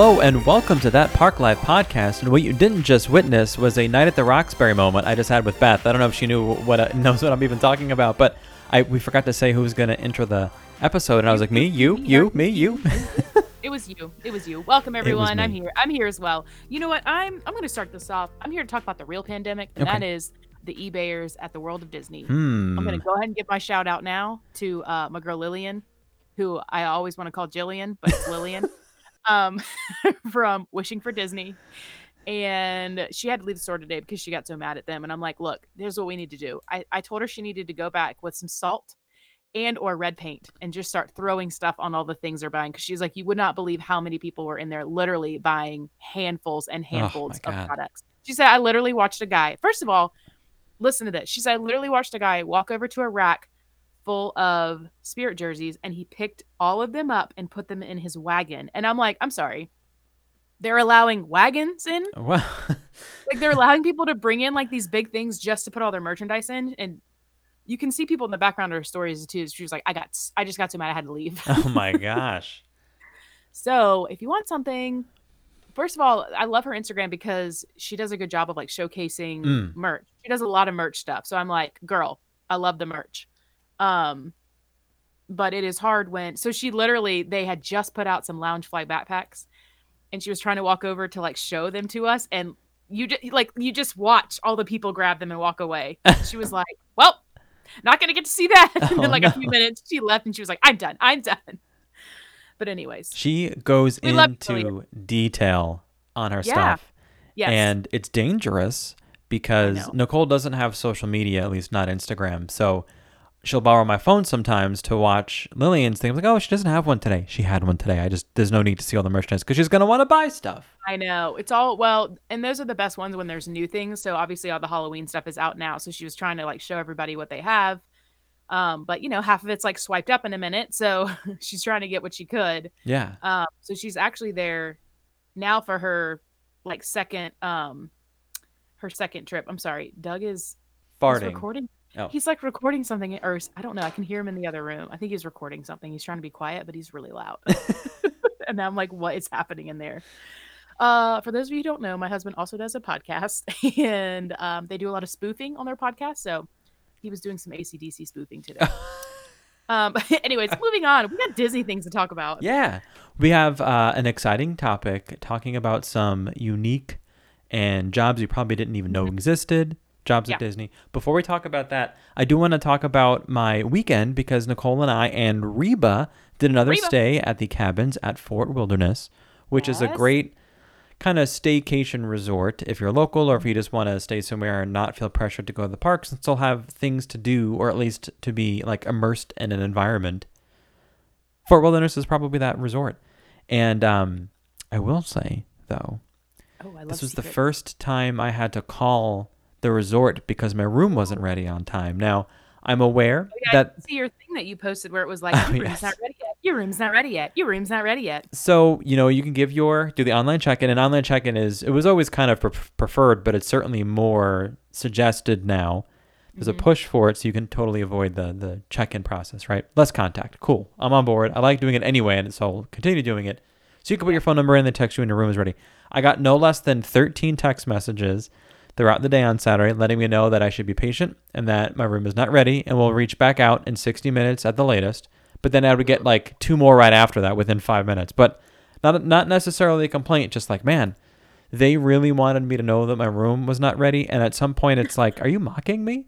Hello and welcome to that Park Life podcast. And what you didn't just witness was a night at the Roxbury moment I just had with Beth. I don't know if she knew what uh, knows what I'm even talking about, but I we forgot to say who was going to enter the episode, and I was like, me, you, you, me, you. It was you. It was you. Welcome everyone. I'm here. I'm here as well. You know what? I'm I'm going to start this off. I'm here to talk about the real pandemic, and that Okay. is the eBayers at the World of Disney. Hmm. I'm going to go ahead and give my shout out now to uh, my girl Lillian, who I always want to call Jillian, but it's Lillian, um, from Wishing for Disney. And she had to leave the store today because she got so mad at them. And I'm like, look, here's what we need to do. I, I told her she needed to go back with some salt and or red paint and just start throwing stuff on all the things they're buying because she's like you would not believe how many people were in there literally buying handfuls and handfuls of God. products she said i literally watched a guy first of all listen to this she said i literally watched a guy walk over to a rack full of spirit jerseys and he picked all of them up and put them in his wagon. And i'm like i'm sorry. They're allowing wagons in? Well, like they're allowing people to bring in like these big things just to put all their merchandise in? And you can see people in the background of her stories too. She was like i got i just got too mad. I had to leave. Oh my gosh. so if you want something first of all i love her instagram because she does a good job of like showcasing Mm. merch. She does a lot of merch stuff. So i'm like girl i love the merch um but it is hard when so she literally they had just put out some Loungefly backpacks and she was trying to walk over to like show them to us and you just like you just watch all the people grab them and walk away she was like well not gonna get to see that and Oh, then like a no. few minutes she left and she was like i'm done i'm done but anyways She goes into detail on her Yeah. stuff. yes And it's dangerous because. Nicole doesn't have social media, at least not Instagram. So she'll borrow my phone sometimes to watch Lillian's thing. I'm like, oh, she doesn't have one today. She had one today. I just, there's no need to see all the merchandise because she's going to want to buy stuff. I know. It's all well, and those are the best ones when there's new things. So obviously all the Halloween stuff is out now. So she was trying to like show everybody what they have. Um, but you know, half of it's like swiped up in a minute. So she's trying to get what she could. Yeah. Um, so she's actually there now for her like second um her second trip. I'm sorry. Doug is Farting. recording. Oh. He's like recording something or I don't know. I can hear him in the other room. I think he's recording something. He's trying to be quiet, but he's really loud. and I'm like, what is happening in there? Uh, for those of you who don't know, my husband also does a podcast, and um, they do a lot of spoofing on their podcast. So he was doing some ACDC spoofing today. um, anyways, moving on. We got Disney things to talk about. Yeah. We have uh, an exciting topic talking about some unique and jobs you probably didn't even know existed, jobs Yeah. at Disney. Before we talk about that, I do want to talk about my weekend because Nicole and I and Reba did another Reba. stay at the cabins at Fort Wilderness, which is a great kind of staycation resort if you're local or if you just want to stay somewhere and not feel pressured to go to the parks and still have things to do or at least to be like immersed in an environment. Fort Wilderness is probably that resort. And um, I will say, though, Oh, I love this was the first time I had to call the resort because my room wasn't ready on time. Now, I'm aware Oh, yeah, I that see your thing that you posted where it was like, Oh, your room's yes. not ready yet. Your room's not ready yet. Your room's not ready yet. so you know you can give your do the online check-in and online check-in is it was always kind of pre- preferred but it's certainly more suggested now there's a Mhm. push for it so you can totally avoid the the check-in process right less contact cool i'm on board i like doing it anyway and so i'll continue doing it so you can put your phone number in they text you when your room is ready i got no less than 13 text messages throughout the day on saturday letting me know that i should be patient and that my room is not ready and will reach back out in 60 minutes at the latest but then I would get like two more right after that within five minutes. But not not necessarily a complaint, just like man, they really wanted me to know that my room was not ready. And at some point, it's like, are you mocking me?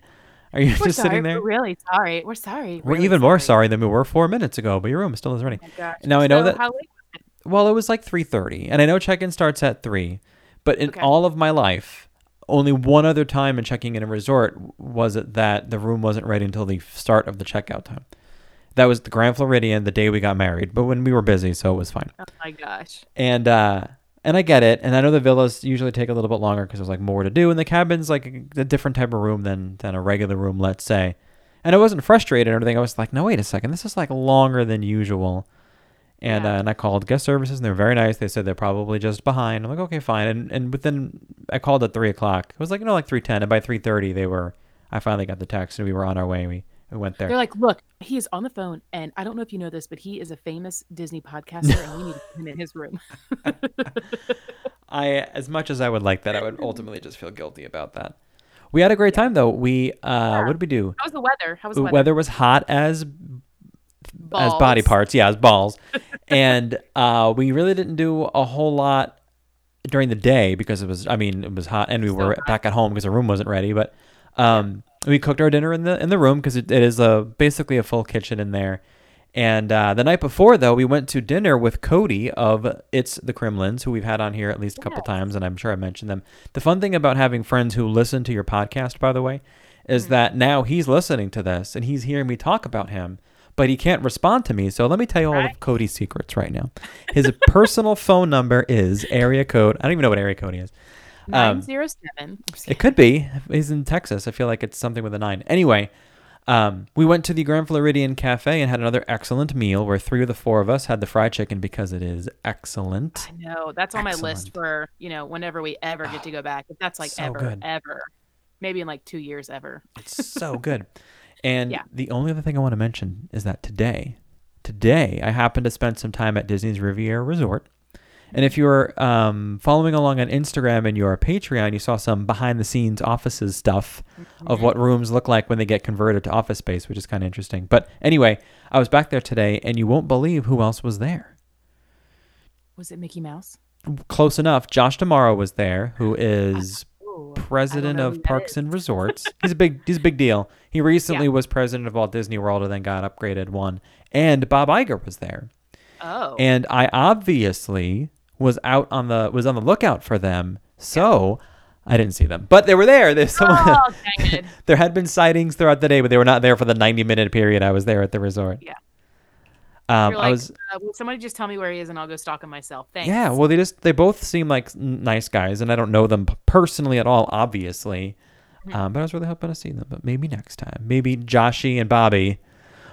Are you We're just sorry. sitting there? We're really sorry. We're sorry. We're really even more sorry than we were four minutes ago, but your room still isn't ready. Oh. Now, I know So that- How late? Well, it was like three thirty, and I know check-in starts at three. But in Okay. all of my life, only one other time in checking in a resort was it that the room wasn't ready until the start of the checkout time. That was the Grand Floridian the day we got married, but when we were busy, so it was fine. Oh my gosh. and uh and I get it, and I know the villas usually take a little bit longer because there's like more to do, and the cabin's like a, a different type of room than than a regular room, let's say. And I wasn't frustrated or anything. I was like, no, wait a second, this is like longer than usual. And, Yeah. uh, and I called guest services and they were very nice. They said they're probably just behind. I'm like, okay, fine. And and within, I called at three o'clock. It was like, you know, like 3.10. And by 3.30, they were, I finally got the text and we were on our way. We, we went there. They're like, look, he is on the phone, and I don't know if you know this, but he is a famous Disney podcaster, and we need to put him in his room. I, as much as I would like that, I would ultimately just feel guilty about that. We had a great time though. We, uh, what did we do? How was the weather? How was The weather? the weather? was hot as as body parts, yeah, as balls. and uh, we really didn't do a whole lot during the day because it was, I mean, it was hot, and we So were hot. back at home because the room wasn't ready. But um, we cooked our dinner in the in the room because it, it is a basically a full kitchen in there. And uh, the night before, though, we went to dinner with Cody of It's the Kremlins, who we've had on here at least a couple times, and I'm sure I mentioned them. The fun thing about having friends who listen to your podcast, by the way, is Mm-hmm. that now he's listening to this and he's hearing me talk about him, but he can't respond to me. So let me tell you all Right. of Cody's secrets right now. His personal phone number is area code. I don't even know what area code he is. Um, 907. it could be. He's in Texas. I feel like it's something with a nine. Anyway, um, we went to the Grand Floridian Cafe and had another excellent meal where three of the four of us had the fried chicken because it is excellent. I know. That's on my list for, you know, whenever we ever get to go back. If that's like So ever, good. ever. Maybe in like two years ever. It's so good. And Yeah. the only other thing I want to mention is that today, today, I happened to spend some time at Disney's Riviera Resort. And if you're um, following along on Instagram and you're a Patreon, you saw some behind the scenes offices stuff of what rooms look like when they get converted to office space, which is kind of interesting. But anyway, I was back there today, and you won't believe who else was there. Was it Mickey Mouse? Close enough. Josh D'Amaro was there, who is Ooh, president of Parks and Resorts. he's a big he's a big deal. He recently Yeah. was president of Walt Disney World and then got upgraded one. And Bob Iger was there. Oh. And I obviously was out on the was on the lookout for them. So I didn't see them. But they were there. There's someone oh, dang it. there had been sightings throughout the day, but they were not there for the 90 minute period I was there at the resort. Yeah. Um, You're I was uh, will somebody just tell me where he is and I'll go stalk him myself. Thanks. Yeah, well, they just they both seem like nice guys, and I don't know them personally at all, obviously. Mm-hmm. Um, but I was really hoping to see them. But maybe next time, maybe Joshy and Bobby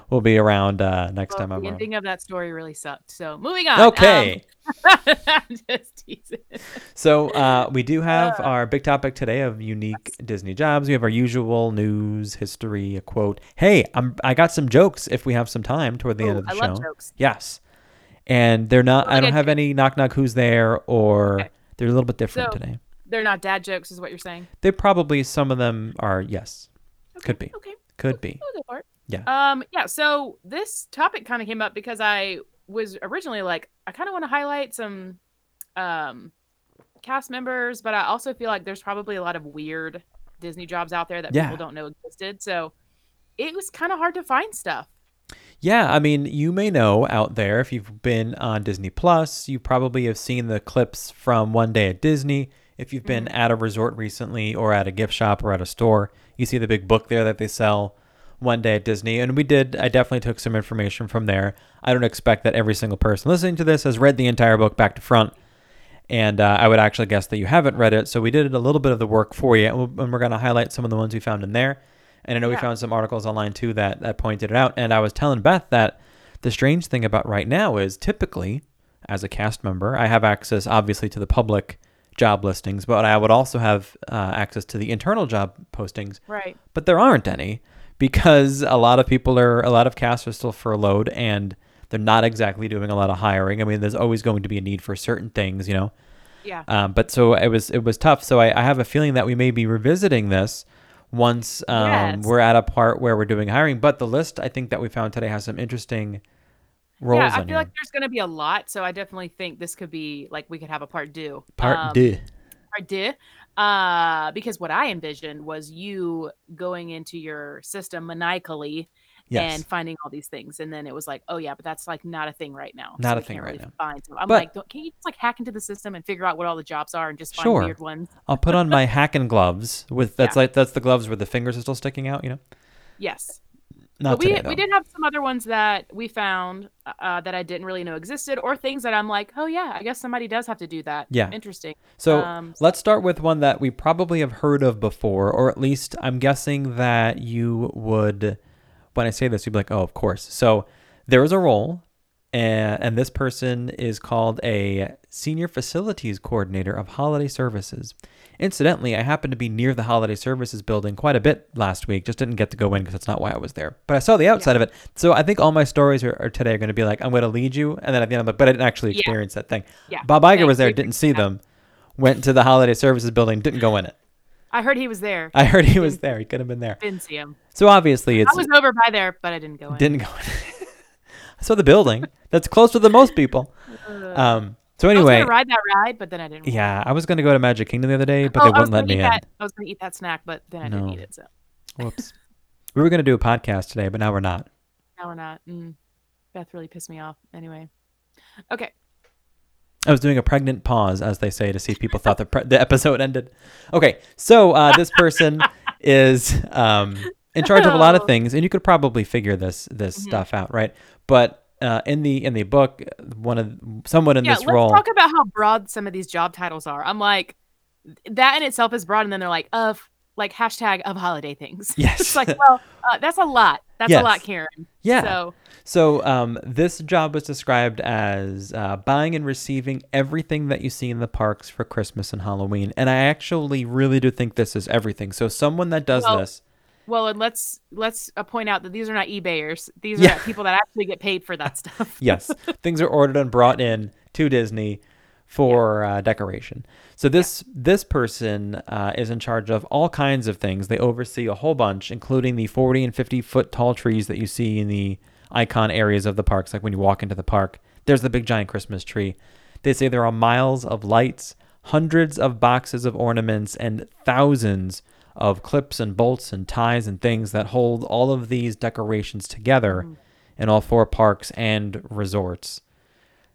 will be around uh, next Well, time I'm the ending of that story really sucked. So moving on. Okay, Um, just teasing. so uh, we do have Uh. our big topic today of unique Disney jobs. We have our usual news, history, a quote. Hey, I'm I got some jokes if we have some time toward the end of the I show. love jokes. Yes, and they're not. I don't have any knock knock who's there, or Okay. they're a little bit different So- today. They're not dad jokes, is what you're saying. They probably some of them are yes, could be, Okay. Could be. Go for it. Yeah. Um. Yeah. So this topic kind of came up because I was originally like, I kind of want to highlight some, um, cast members, but I also feel like there's probably a lot of weird Disney jobs out there that Yeah. people don't know existed. So it was kind of hard to find stuff. Yeah, I mean, you may know out there if you've been on Disney Plus, you probably have seen the clips from One Day at Disney. If you've been at a resort recently or at a gift shop or at a store, you see the big book there that they sell One Day at Disney. And we did, I definitely took some information from there. I don't expect that every single person listening to this has read the entire book back to front. And uh, I would actually guess that you haven't read it. So we did a little bit of the work for you. And we're going to highlight some of the ones we found in there. And I know we found some articles online too that, that pointed it out. And I was telling Beth that the strange thing about right now is typically, as a cast member, I have access obviously to the public job listings, but I would also have uh, access to the internal job postings. Right. But there aren't any because a lot of people are, a lot of casts are still furloughed and they're not exactly doing a lot of hiring. I mean, there's always going to be a need for certain things, you know. Yeah. Um, but so it was it was tough. So I, I have a feeling that we may be revisiting this once um, Yes. we're at a part where we're doing hiring. But the list I think that we found today has some interesting roles yeah, I feel here. like there's going to be a lot, so I definitely think this could be like we could have a part two. Part Um. Part deux. Uh, because what I envisioned was you going into your system maniacally Yes. and finding all these things, and then it was like, oh yeah, but that's like not a thing right now. Not so a thing can't right really now. Find. So I'm But- like, can you just like hack into the system and figure out what all the jobs are and just find Sure. weird ones? I'll put on my hacking gloves with that's Yeah. like that's the gloves where the fingers are still sticking out. You know, Yes. Not but we though. we did have some other ones that we found uh, that I didn't really know existed, or things that I'm like, oh yeah, I guess somebody does have to do that. Yeah. Interesting. So Um, let's start with one that we probably have heard of before, or at least I'm guessing that you would, when I say this, you'd be like, oh, of course. So there is a role and, and this person is called a senior facilities coordinator of holiday services. Incidentally, I happened to be near the holiday services building quite a bit last week. Just didn't get to go in because that's not why I was there. But I saw the outside of it. So I think all my stories are, are today are going to be like, I'm going to lead you. And then at the end, I'm like, but I didn't actually Yeah. experience that thing. Yeah. Bob Iger was there, didn't see them, went to the holiday services building, didn't go in it. I heard he was there. I heard he was there. He could have been there. didn't see him. So obviously, it's I was over by there, but I didn't go in. didn't go in. I saw the building. That's closer than most people. Um. So I was anyway, gonna ride that ride, but then I didn't. yeah, I was going to go to Magic Kingdom the other day, but oh, they wouldn't let me in. that. I was gonna eat that snack, but then I didn't eat it. So Whoops. we were going to do a podcast today, but now we're not. now we're not. Mm. Beth really pissed me off. Anyway, okay. I was doing a pregnant pause, as they say, to see if people thought the, pre- the episode ended. Okay, so uh, this person is um, in charge of a lot of Oh. things, and you could probably figure this this Mhm. stuff out, right? But uh, in the in the book, one of someone in yeah, this let's role, talk about how broad some of these job titles are. I'm like, that in itself is broad, and then they're like, of like hashtag of holiday things. Yes. it's like, well, uh, that's a lot. That's Yes. a lot, Karen. yeah. So So um, this job was described as uh, buying and receiving everything that you see in the parks for Christmas and Halloween, and I actually really do think this is everything. So someone that does Well, this, Well, and let's let's uh, point out that these are not eBayers. These are Yeah. people that actually get paid for that stuff. yes, things are ordered and brought in to Disney for uh, decoration. So this this person uh, is in charge of all kinds of things. They oversee a whole bunch, including the 40 and 50 foot tall trees that you see in the icon areas of the parks. Like when you walk into the park, there's the big giant Christmas tree. They say there are miles of lights, hundreds of boxes of ornaments, and thousands of clips and bolts and ties and things that hold all of these decorations together mm-hmm. in all four parks and resorts.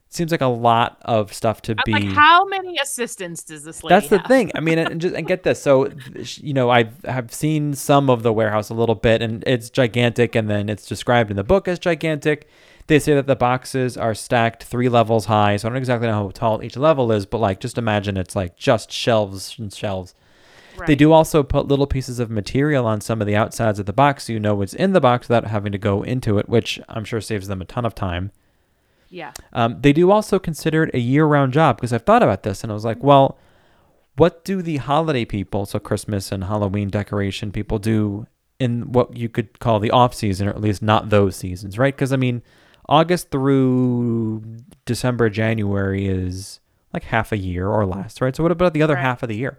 Seems like a lot of stuff to I'm be. like, how many assistants does this lady That's the have? thing. I mean, and just and get this. So, you know, I have seen some of the warehouse a little bit, and it's gigantic, and then it's described in the book as gigantic. They say that the boxes are stacked three levels high, so I don't exactly know how tall each level is, but like, just imagine it's like just shelves and shelves. They do also put little pieces of material on some of the outsides of the box, so you know what's in the box without having to go into it, which I'm sure saves them a ton of time. Yeah. Um, they do also consider it a year-round job because I've thought about this and I was like, well, what do the holiday people, so Christmas and Halloween decoration people, do in what you could call the off season, or at least not those seasons, right? Because I mean, August through December, January is like half a year or less, right? So what about the other Right. half of the year?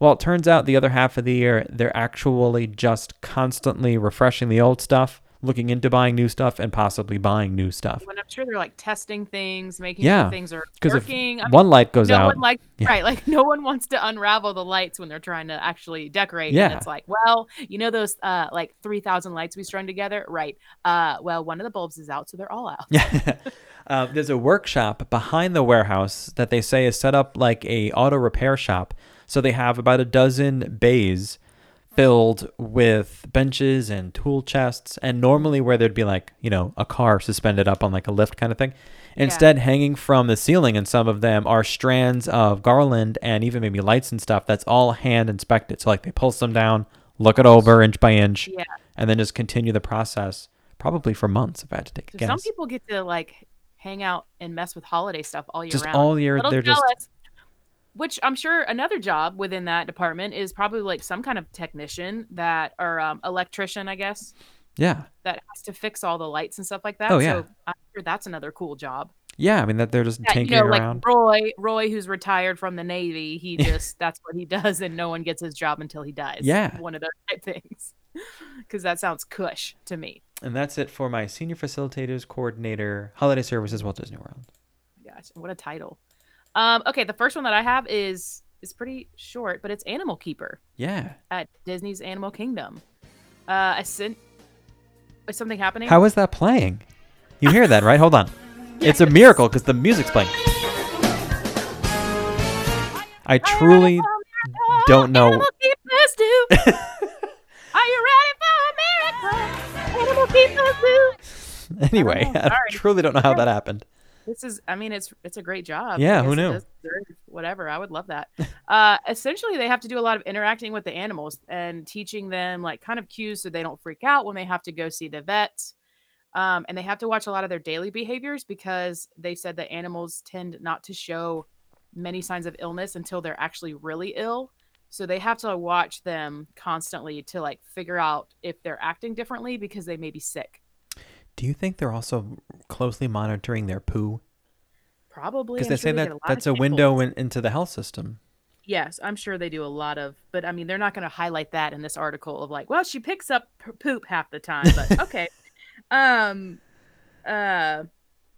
Well, it turns out the other half of the year, they're actually just constantly refreshing the old stuff, looking into buying new stuff, and possibly buying new stuff. When I'm sure they're like testing things, making Yeah, sure things are if working. Mean, one light goes no out, one like Yeah. right, like no one wants to unravel the lights when they're trying to actually decorate. Yeah. And it's like, well, you know those uh like three thousand lights we strung together? Right. Uh well one of the bulbs is out, so they're all out. Yeah. Uh, there's a workshop behind the warehouse that they say is set up like a auto repair shop. So they have about a dozen bays filled with benches and tool chests. And normally where there'd be like, you know, a car suspended up on like a lift kind of thing. Instead, hanging from the ceiling and some of them are strands of garland and even maybe lights and stuff that's all hand inspected. So like they pull some down, look it over inch by inch, Yeah. and then just continue the process probably for months if I had to take a 'Cause guess. Some people get to like hang out and mess with holiday stuff all year just round. all year Little they're just jealous. Which I'm sure another job within that department is probably like some kind of technician that or um, electrician, I guess, yeah that has to fix all the lights and stuff like that. Oh, yeah. So I'm sure that's another cool job. yeah i mean that they're just Yeah, you tinkering know, like around Roy, Roy, who's retired from the Navy, he just that's what he does, and no one gets his job until he dies. Yeah. one of those type things. Because that sounds cush to me. and that's it for my senior facilitators coordinator holiday services walt disney world Gosh, what a title. Um, okay, the first one that I have is is pretty short, but it's Animal Keeper yeah at Disney's Animal Kingdom. Uh, I sent. Is something happening? how is that playing you hear that right hold on it's a miracle because the music's playing i truly don't know- Animal Keepers do. Are you ready for a miracle? Animal Keepers do. anyway know. i, truly don't know how that happened This is, I mean, it's it's a great job. Yeah, who knew? Whatever, I would love that. uh, essentially, they have to do a lot of interacting with the animals and teaching them like kind of cues so they don't freak out when they have to go see the vets. Um, and they have to watch a lot of their daily behaviors because they said that animals tend not to show many signs of illness until they're actually really ill. So they have to watch them constantly to like figure out if they're acting differently because they may be sick. Do you think they're also closely monitoring their poo? Probably Because they sure say get that a that's a window in, into the health system. Yes, I'm sure they do a lot of, but I mean, they're not going to highlight that in this article of like, well, she picks up poop half the time, but okay. um, uh,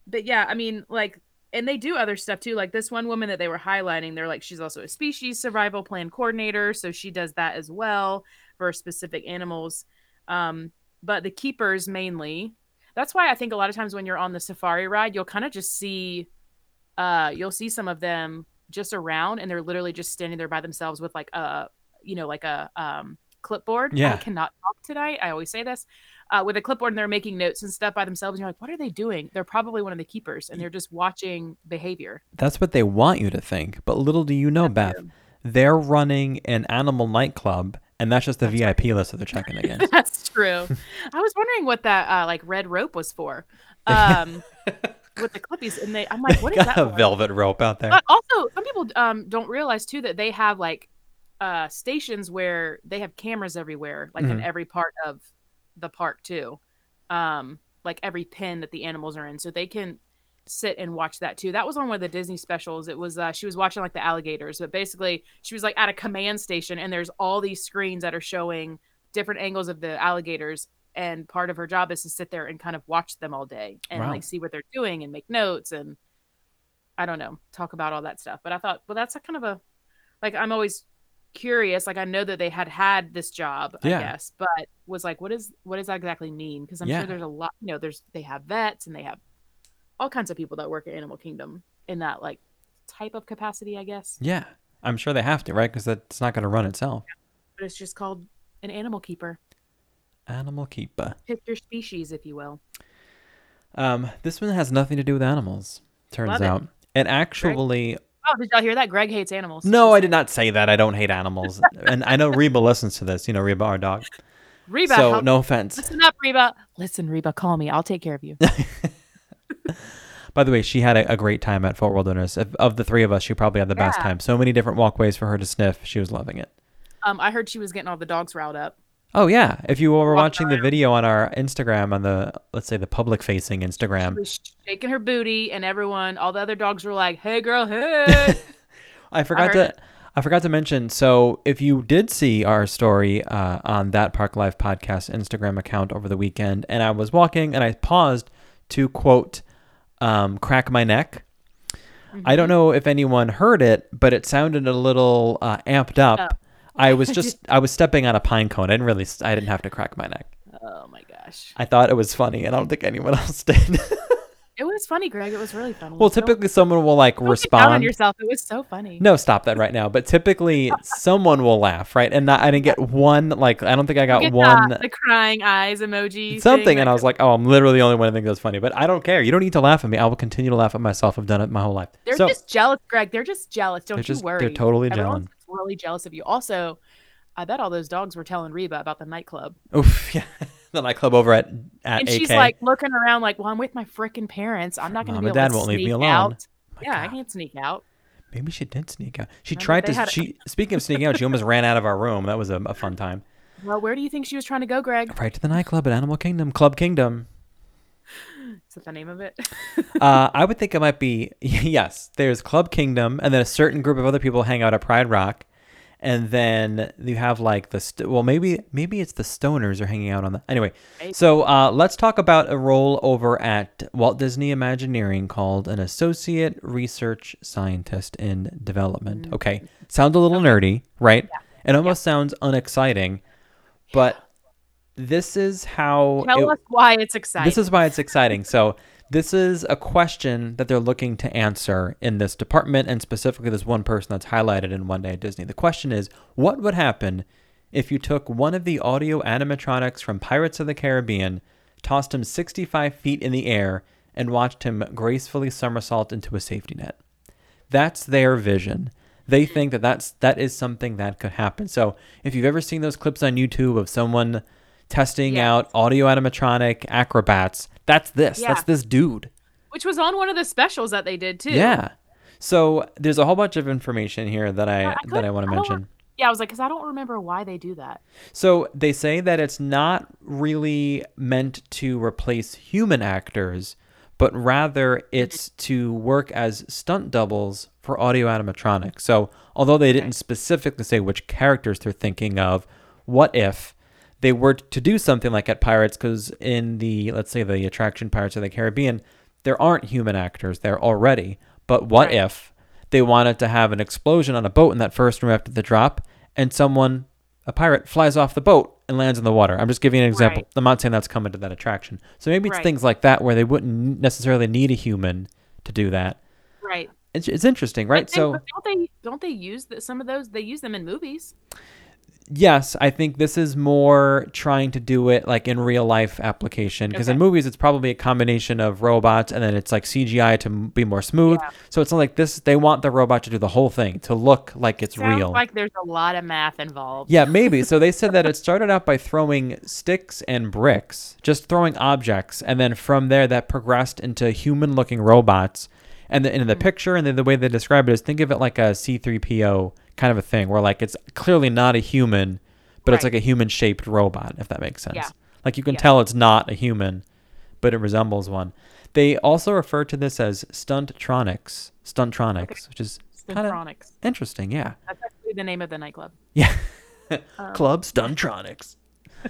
but yeah, I mean, like, and they do other stuff too. Like this one woman that they were highlighting, they're like, she's also a species survival plan coordinator, so she does that as well for specific animals. Um, but the keepers mainly. That's why I think a lot of times when you're on the safari ride, you'll kind of just see, uh, you'll see some of them just around and they're literally just standing there by themselves with like a you know like a um clipboard Yeah. i cannot talk tonight i always say this uh, with a clipboard and they're making notes and stuff by themselves and you're like what are they doing they're probably one of the keepers and they're just watching behavior That's what they want you to think. But little do you know, Beth, they're running an animal nightclub, and that's just the VIP list that they're checking against. that's true i was wondering what that uh, like red rope was for um with the clippies and they i'm like what is Got that a for? velvet rope out there. But also, some people um, don't realize too that they have like uh, stations where they have cameras everywhere, like in Mhm. every part of the park too, um, like every pen that the animals are in, so they can sit and watch that too. That was on one of the Disney specials. It was uh, she was watching like the alligators, but basically she was like at a command station, and there's all these screens that are showing different angles of the alligators. And part of her job is to sit there and kind of watch them all day and Wow. like see what they're doing and make notes and I don't know, talk about all that stuff. But I thought, well, that's a kind of a like I'm always curious. Like I know that they had had this job, Yeah. I guess, but was like, what is what does that exactly mean? Because I'm Yeah. sure there's a lot. You know, there's they have vets and they have all kinds of people that work at Animal Kingdom in that like type of capacity, I guess. Yeah, I'm sure they have to, right? Because that's not going to run itself. But it's just called an animal keeper. Animal keeper. Pick your species, if you will. Um, this one has nothing to do with animals. Turns Love it. out, and actually, Oh, did y'all hear that? Greg hates animals. no, I did not say that. I don't hate animals, and I know Reba listens to this. You know, Reba, our dog. Reba, so no offense. listen up, Reba. Listen, Reba, call me. I'll take care of you. By the way, she had a, a great time at Fort Wilderness. Of, of the three of us, she probably had the best time. So many different walkways for her to sniff. She was loving it. Um, I heard she was getting all the dogs riled up. Oh yeah, if you were watching the video on our Instagram, on the let's say the public-facing She Instagram, was shaking her booty, and everyone, all the other dogs were like, "Hey, girl, hey!" I forgot heard to it. I forgot to mention. So if you did see our story uh, on that Park Life podcast Instagram account over the weekend, and I was walking and I paused to quote, um, "crack my neck." I don't know if anyone heard it, but it sounded a little uh, amped up. Oh. I was just I was stepping on a pine cone. I didn't really I didn't have to crack my neck. oh my gosh, I thought it was funny, and I don't think anyone else did. it was funny, Greg. It was really funny. well, Don't- typically someone will like down on yourself. It was so funny. No, stop that right now. But typically, someone will laugh, right? And not, I didn't get one. Like, I don't think I got one the, the crying eyes emoji. something. And I was like, oh, I'm literally the only one who thinks that's funny. But I don't care. You don't need to laugh at me. I will continue to laugh at myself. I've done it my whole life. they're so just jealous, Greg. They're just jealous. Don't you just- worry. they're totally jealous. Really jealous of you. Also, I bet all those dogs were telling Reba about the nightclub, oof, yeah. the nightclub over at at and AK. she's like looking around, like, "Well, I'm with my freaking parents. I'm not going to Mom be and able Dad to won't leave me alone." out." Oh my yeah, I God. can't sneak out. Maybe she did sneak out. She Remember tried they to. had a- She speaking of sneaking out, she almost ran out of our room. That was a, a fun time. Well, where do you think she was trying to go, Greg? Right to the nightclub at Animal Kingdom, Club Kingdom. Is that the name of it? uh, I would think it might be yes. There's Club Kingdom, and then a certain group of other people hang out at Pride Rock, and then you have like the st- well, maybe maybe it's the Stoners are hanging out on the anyway. So uh, let's talk about a role over at Walt Disney Imagineering called an associate research scientist in development. Mm-hmm. Okay, sounds a little nerdy, right? It almost sounds unexciting, but this is how Tell it- us why it's exciting. this is why it's exciting. So, this is a question that they're looking to answer in this department, and specifically this one person that's highlighted in One Day at Disney. The question is what would happen if you took one of the audio animatronics from Pirates of the Caribbean, tossed him 65 feet in the air, and watched him gracefully somersault into a safety net? That's their vision. They think that that's that is something that could happen. So if you've ever seen those clips on YouTube of someone testing Yeah. out audio animatronic acrobats. That's this. That's this dude. Which was on one of the specials that they did too. Yeah. So there's a whole bunch of information here that I Yeah, I that I want to mention. Yeah, I was like, because I don't remember why they do that. So they say that it's not really meant to replace human actors, but rather it's to work as stunt doubles for audio animatronics. So although they didn't specifically say which characters they're thinking of, what if they were to do something like at Pirates? Because in the let's say the attraction Pirates of the Caribbean, there aren't human actors there already. But what Right. if they wanted to have an explosion on a boat in that first room after the drop, and someone, a pirate, flies off the boat and lands in the water. I'm just giving an example. Right. I'm not saying that's coming to that attraction. So maybe it's Right. things like that where they wouldn't necessarily need a human to do that. Right. It's, it's interesting, right? Then- So don't they don't they use the, some of those? They use them in movies. Yes, I think this is more trying to do it like in real life application because in movies it's probably a combination of robots and then it's like CGI to be more smooth. Yeah. So it's not like this. They want the robot to do the whole thing to look like it's Sounds real. Like there's a lot of math involved. Yeah, maybe. So they said that it started out by throwing sticks and bricks, just throwing objects, and then from there that progressed into human-looking robots. And the, in the hmm. picture and the, the way they describe it is think of it like a C3PO kind of a thing, where like it's clearly not a human, but it's like a human-shaped robot, if that makes sense. Yeah. Like you can Yeah. tell it's not a human, but it resembles one. They also refer to this as stuntronics, stuntronics, which is kind of interesting. Yeah. That's actually the name of the nightclub. Yeah. Um, Club Stuntronics.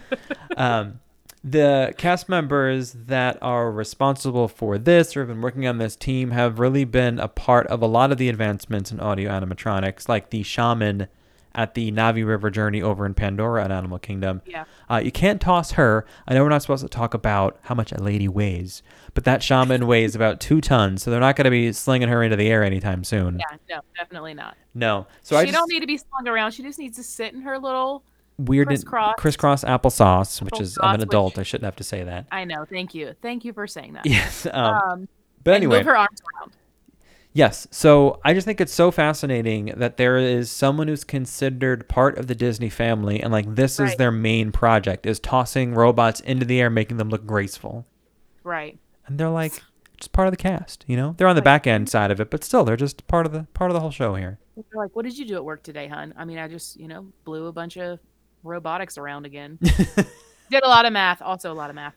um, the cast members that are responsible for this or have been working on this team have really been a part of a lot of the advancements in audio animatronics, like the shaman at the Na'vi River journey over in Pandora at Animal Kingdom. Yeah. Uh, you can't toss her. I know we're not supposed to talk about how much a lady weighs, but that shaman weighs about two tons, so they're not going to be slinging her into the air anytime soon. Yeah. No, definitely not. No. So she I just, don't need to be slung around. She just needs to sit in her little. Weird crisscross- crisscross applesauce, which is I'm an adult. which- I shouldn't have to say that. I know. Thank you. Thank you for saying that. Yes. Um, Um, but anyway, move her arms around. yes. So I just think it's so fascinating that there is someone who's considered part of the Disney family, and like this is their main project: is tossing robots into the air, making them look graceful. Right. And they're like just part of the cast. You know, they're on the back end side of it, but still, they're just part of the part of the whole show here. They're like, what did you do at work today, hun? I mean, I just, you know, blew a bunch of robotics around again. Did a lot of math. Also a lot of math.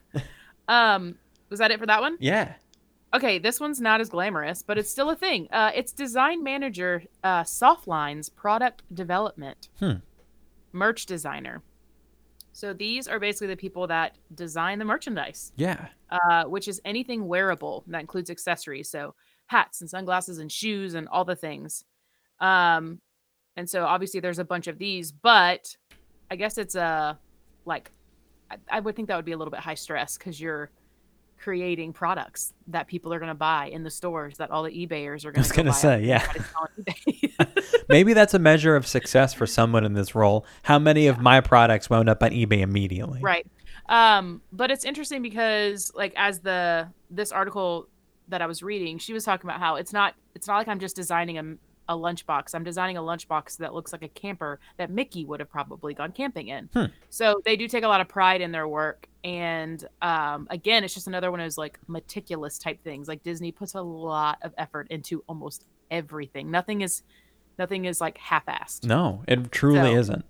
Um, was that it for that one? yeah. Okay, this one's not as glamorous, but it's still a thing. Uh, it's design manager, uh, Softlines product development, Hmm. merch designer. So these are basically the people that design the merchandise, Yeah. uh, which is anything wearable that includes accessories. So hats and sunglasses and shoes and all the things. Um, and so obviously there's a bunch of these, but I guess it's a like I, I would think that would be a little bit high stress because you're creating products that people are going to buy in the stores that all the eBayers are going was to gonna say, yeah. yeah. Maybe that's a measure of success for someone in this role. How many of my products wound up on eBay immediately? right um but it's interesting because like as the this article that i was reading she was talking about how it's not it's not like i'm just designing a, a lunchbox. I'm designing a lunchbox that looks like a camper that mickey would have probably gone camping in. Hmm. so they do take a lot of pride in their work. And um again it's just another one of those like meticulous type things. Like disney puts a lot of effort into almost everything. Nothing is nothing is like half-assed. No, it truly So- isn't.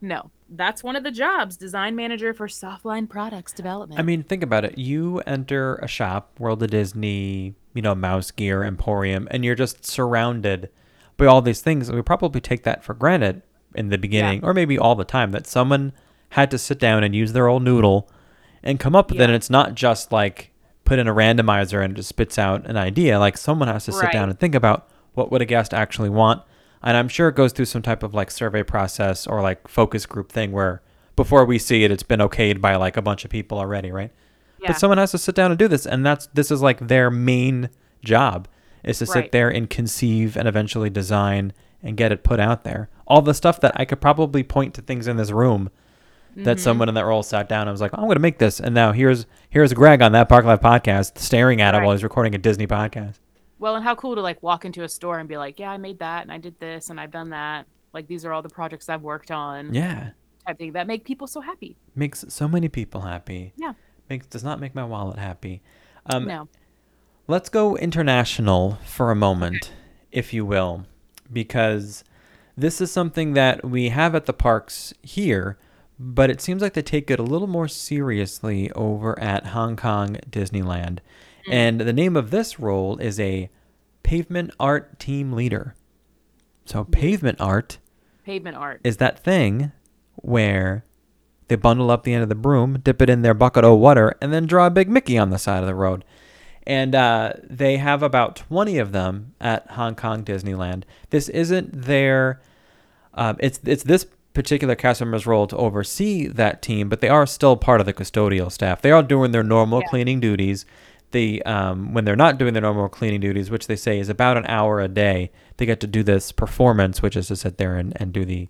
no. That's one of the jobs design manager for softline products development. I mean, think about it. You enter a shop, World of Disney, you know, Mouse Gear, Emporium, and you're just surrounded by all these things. And we probably take that for granted in the beginning, or maybe all the time, that someone had to sit down and use their old noodle and come up with it. And it's not just like put in a randomizer and it just spits out an idea. Like someone has to sit Right. down and think about what would a guest actually want. And I'm sure it goes through some type of like survey process or like focus group thing where before we see it, it's been okayed by like a bunch of people already, right? yeah. But someone has to sit down and do this, and that's this is like their main job is to sit there and conceive and eventually design and get it put out there. All the stuff that I could probably point to things in this room that Mm-hmm. someone in that role sat down and was like, "I'm going to make this," and now here's here's Greg on that Park Life podcast staring at it while he's recording a Disney podcast. well and how cool to like walk into a store and be like yeah i made that and i did this and i've done that like these are all the projects i've worked on Yeah, I think that make people so happy. Makes so many people happy. Yeah. Makes does not make my wallet happy. Um, no. Let's go international for a moment, if you will, because this is something that we have at the parks here, but it seems like they take it a little more seriously over at Hong Kong Disneyland. Mm. And the name of this role is a pavement art team leader. So, pavement art Pavement art. is that thing where they bundle up the end of the broom, dip it in their bucket of water, and then draw a big Mickey on the side of the road. And uh, they have about 20 of them at Hong Kong Disneyland. This isn't their, um, it's, it's this particular cast member's role to oversee that team, but they are still part of the custodial staff. They are doing their normal Yeah. cleaning duties. They, um, when they're not doing their normal cleaning duties, which they say is about an hour a day, they get to do this performance, which is to sit there and, and do the,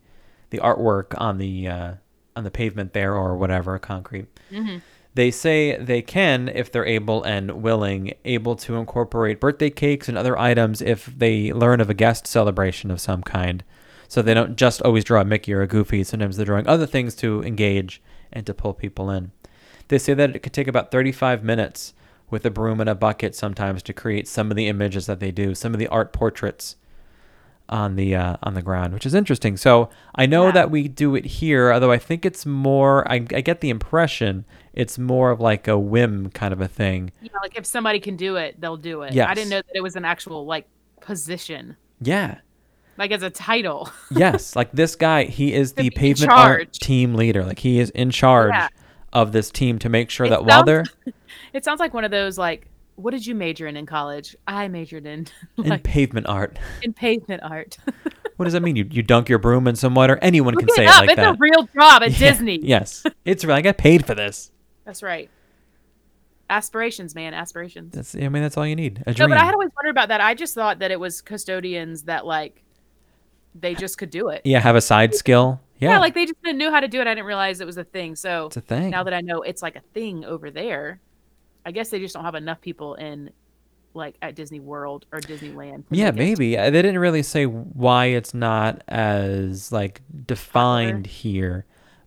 the artwork on the uh, on the pavement there or whatever concrete. hmm They say they can, if they're able and willing, able to incorporate birthday cakes and other items if they learn of a guest celebration of some kind. So they don't just always draw a Mickey or a Goofy. Sometimes they're drawing other things to engage and to pull people in. They say that it could take about 35 minutes with a broom and a bucket sometimes to create some of the images that they do, some of the art portraits on the uh, on the ground, which is interesting. So I know Yeah. that we do it here, although I think it's more. I, I get the impression it's more of like a whim kind of a thing. Yeah, like if somebody can do it, they'll do it. Yeah, I didn't know that it was an actual like position, Yeah. like as a title. Yes. like this guy, he is the pavement art team leader. Like he is in charge Yeah. of this team to make sure It that while they're It sounds like one of those like, what did you major in in college? I majored in in pavement art, in pavement art. what does that mean? You you dunk your broom in some water? Anyone can Look say it it like it's that. a real job at Yeah, Disney. Yes. It's real. I got paid for this. That's right. Aspirations, man, aspirations. That's I mean that's all you need. No, but I had always wondered about that. I just thought that it was custodians that like they just could do it. yeah, have a side skill. Yeah. Yeah, like they just didn't knew how to do it. I didn't realize it was a thing. So it's a thing. now that I know it's like a thing over there, I guess they just don't have enough people in like at Disney World or Disneyland. Yeah, make it- maybe. Uh, They didn't really say why it's not as like defined here.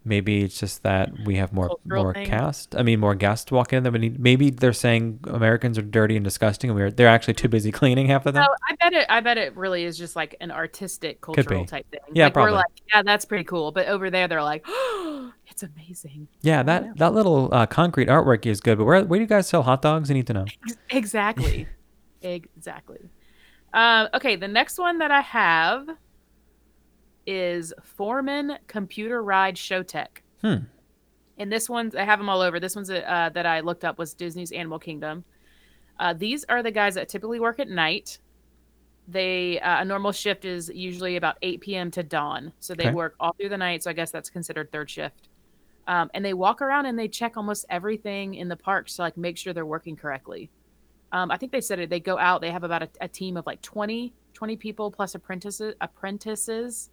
Maybe it's just that we have more Cultural more thing. cast. I mean, more guests walk in than we need. Maybe they're saying Americans are dirty and disgusting, and we're they're actually too busy cleaning half of them. I bet it. I bet it really is just like an artistic cultural type thing. Yeah, like, probably. We're like, yeah, that's pretty cool. But over there, they're like, oh, it's amazing. yeah, that that little uh, concrete artwork is good. But where where do you guys sell hot dogs? I need to know. Exactly. exactly. Uh, okay, the next one that I have is Foreman Computer Ride Showtech. Hmm. And this one's, I have them all over. This one's uh, that I looked up was Disney's Animal Kingdom. Uh, these are the guys that typically work at night. They uh, a normal shift is usually about 8 p.m. to dawn, so they Okay. work all through the night. So I guess that's considered third shift. Um, and they walk around and they check almost everything in the parks to like make sure they're working correctly. Um, I think they said it. They go out. They have about a, a team of like 20, 20 people plus apprentices. Apprentices,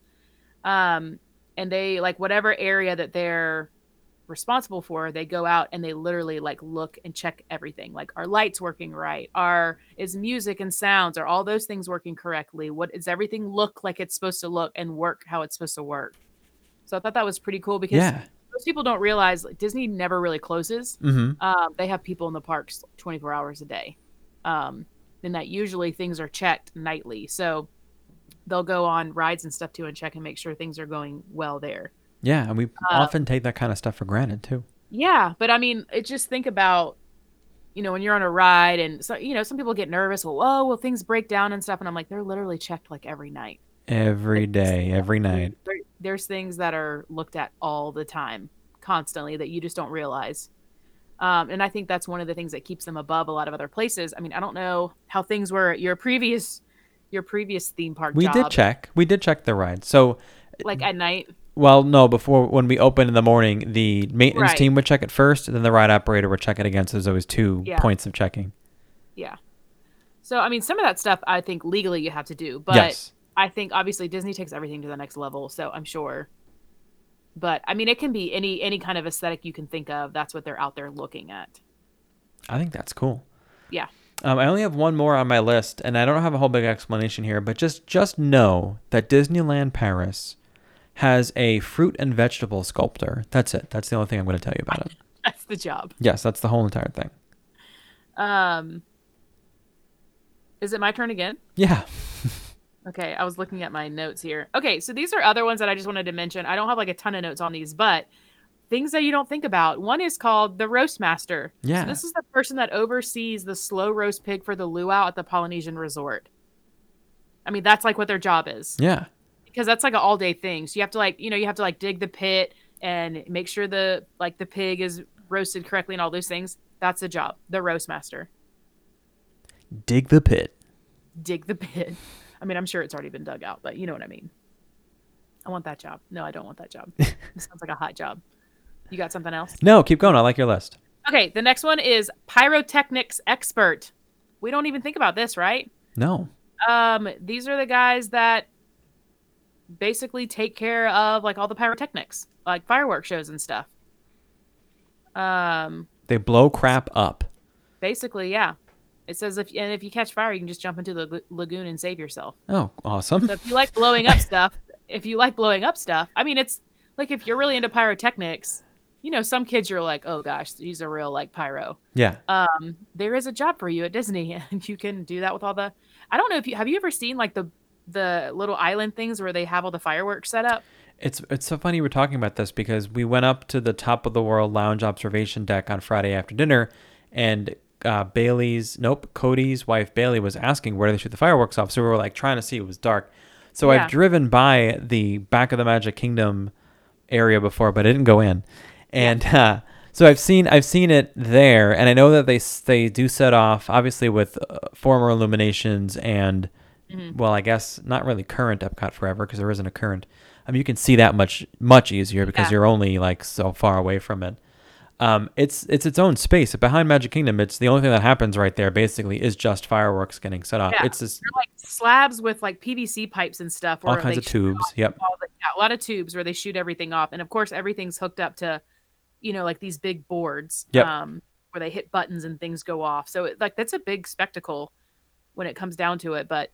um, and they like whatever area that they're responsible for. They go out and they literally like look and check everything. Like, are lights working right? Are is music and sounds? Are all those things working correctly? What does everything look like it's supposed to look and work how it's supposed to work? So I thought that was pretty cool because Yeah. most people don't realize like, Disney never really closes Mm-hmm. um, they have people in the parks 24 hours a day um, and that usually things are checked nightly so they'll go on rides and stuff too and check and make sure things are going well there Yeah, and we Uh, often take that kind of stuff for granted too. yeah but i mean it just think about you know when you're on a ride and so you know some people get nervous well oh well things break down and stuff and i'm like they're literally checked like every night Every day, every night. there, there's things that are looked at all the time constantly that you just don't realize um, and i think that's one of the things that keeps them above a lot of other places i mean i don't know how things were at your previous your previous theme park We job, did check. We did check the ride. So, like at night well, no, before when we opened in the morning, the maintenance Right. team would check it first, and then the ride operator would check it again. So there's always two Yeah. points of checking. yeah so i mean some of that stuff i think legally you have to do but yes. i think obviously disney takes everything to the next level so i'm sure but i mean it can be any any kind of aesthetic you can think of that's what they're out there looking at I think that's cool. Yeah. Um, I only have one more on my list, and I don't have a whole big explanation here, but just just know that Disneyland Paris has a fruit and vegetable sculptor. That's it. That's the only thing I'm going to tell you about it. That's the job. Yes, that's the whole entire thing. Um, is it my turn again? Yeah. Okay, I was looking at my notes here. Okay, so these are other ones that I just wanted to mention. I don't have like a ton of notes on these, but things that you don't think about. One is called the roast master. Yeah. So this is the person that oversees the slow roast pig for the luau at the Polynesian resort. I mean, that's like what their job is Yeah. because that's like an all day thing. So you have to like, you know, you have to like dig the pit and make sure the like the pig is roasted correctly and all those things. That's the job. The roast master. Dig the pit. dig the pit. I mean, I'm sure it's already been dug out, but you know what I mean. I want that job. No, I don't want that job. Sounds like a hot job. You got something else? No, keep going. I like your list. Okay, the next one is pyrotechnics expert. We don't even think about this, right? No. Um, these are the guys that basically take care of like all the pyrotechnics, like fireworks shows and stuff. Um, They blow crap up. basically, yeah. It says if and if you catch fire, you can just jump into the lag- lagoon and save yourself. Oh, awesome. So if you like blowing up stuff, if you like blowing up stuff, I mean, it's like if you're really into pyrotechnics, you know, some kids you're like, oh gosh, he's a real like pyro. Yeah. Um, there is a job for you at Disney, and you can do that with all the. I don't know if you have you ever seen like the the little island things where they have all the fireworks set up. It's it's so funny we're talking about this because we went up to the top of the world lounge observation deck on Friday after dinner, and uh, Bailey's nope Cody's wife Bailey was asking where do they shoot the fireworks off. So we were like trying to see. It was dark, so Yeah. I've driven by the back of the Magic Kingdom area before, but I didn't go in, and uh, so I've seen I've seen it there, and I know that they they do set off obviously with uh, former illuminations and Mm-hmm. well, I guess not really current Epcot forever because there isn't a current. I mean, you can see that much much easier because Yeah. you're only like so far away from it. Um, it's it's its own space. Behind Magic Kingdom, it's the only thing that happens right there. Basically, is just fireworks getting set off. Yeah. It's They're like slabs with like PVC pipes and stuff. all kinds of tubes. Yep. the- yeah, a lot of tubes where they shoot everything off, and of course everything's hooked up to, you know, like these big boards. Yep. Um, where they hit buttons and things go off. So it, like that's a big spectacle when it comes down to it. But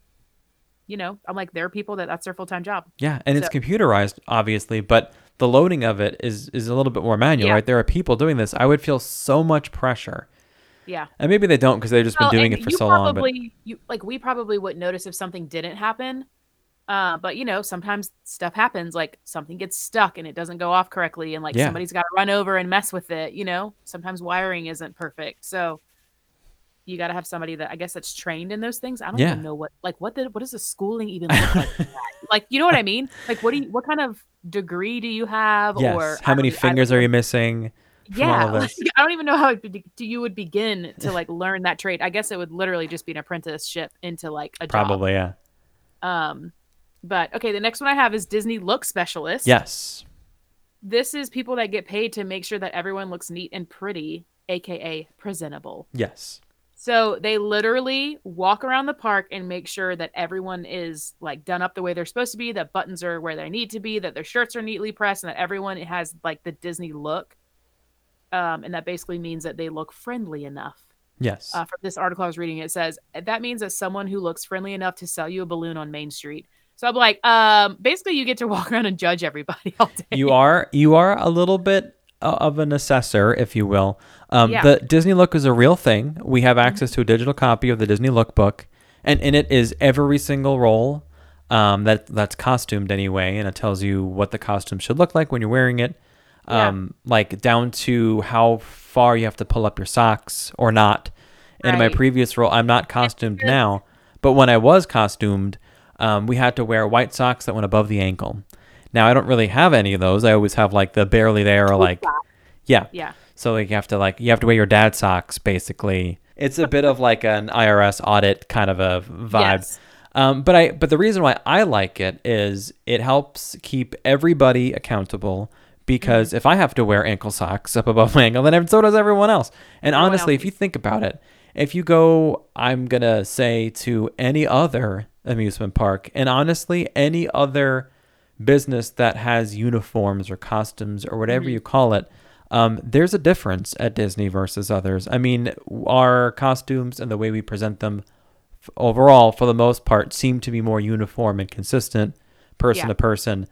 you know, I'm like there are people that that's their full time job. Yeah, and it's computerized, obviously, but the loading of it is is a little bit more manual, Yeah. right? There are people doing this. I would feel so much pressure, Yeah. and maybe they don't because they've just Well, been doing it for you so long. But probably, You like we probably wouldn't notice if something didn't happen. Uh, but you know, sometimes stuff happens. Like something gets stuck and it doesn't go off correctly, and like Yeah. somebody's got to run over and mess with it. You know, sometimes wiring isn't perfect, so you got to have somebody that I guess that's trained in those things. I don't Yeah. even know what like what the what does the schooling even look like? like you know what I mean? Like what do you what kind of degree do you have? yes, or how many don't- I don't fingers are you missing? yeah, like. I don't even know how it be- do you would begin to like learn that trade. I guess it would literally just be an apprenticeship into like a job. Probably, yeah. Um, but okay, the next one I have is Disney look specialist. Yes. this is people that get paid to make sure that everyone looks neat and pretty, aka presentable. Yes. So they literally walk around the park and make sure that everyone is like done up the way they're supposed to be, that buttons are where they need to be, that their shirts are neatly pressed, and that everyone has like the Disney look. Um, and that basically means that they look friendly enough. Yes. Uh, from this article I was reading, it says that means that someone who looks friendly enough to sell you a balloon on Main Street. So I'm like, um, basically, you get to walk around and judge everybody all day. you are you are a little bit of an assessor, if you will. Um, Yeah. Mm-hmm. The Disney Look is a real thing. We have access to a digital copy of the Disney Look book, and in it is every single role um, that that's costumed anyway, and it tells you what the costume should look like when you're wearing it. Yeah. Um, like down to how far you have to pull up your socks or not. And in my previous role, I'm not costumed now, but when I was costumed, um, we had to wear white socks that went above the ankle. Now I don't really have any of those. I always have like the barely there, or like yeah. yeah. So like you have to like you have to wear your dad socks basically. It's a bit of like an IRS audit kind of a vibe. Yes. Um, but I but the reason why I like it is it helps keep everybody accountable because if I have to wear ankle socks up above my ankle, then so does everyone else. And Everyone honestly, else if you think about it, if you go, I'm gonna say to any other amusement park, and honestly, any other business that has uniforms or costumes or whatever you call it, um, there's a difference at Disney versus others. I mean, our costumes and the way we present them f- overall, for the most part, seem to be more uniform and consistent, person Yeah. to person.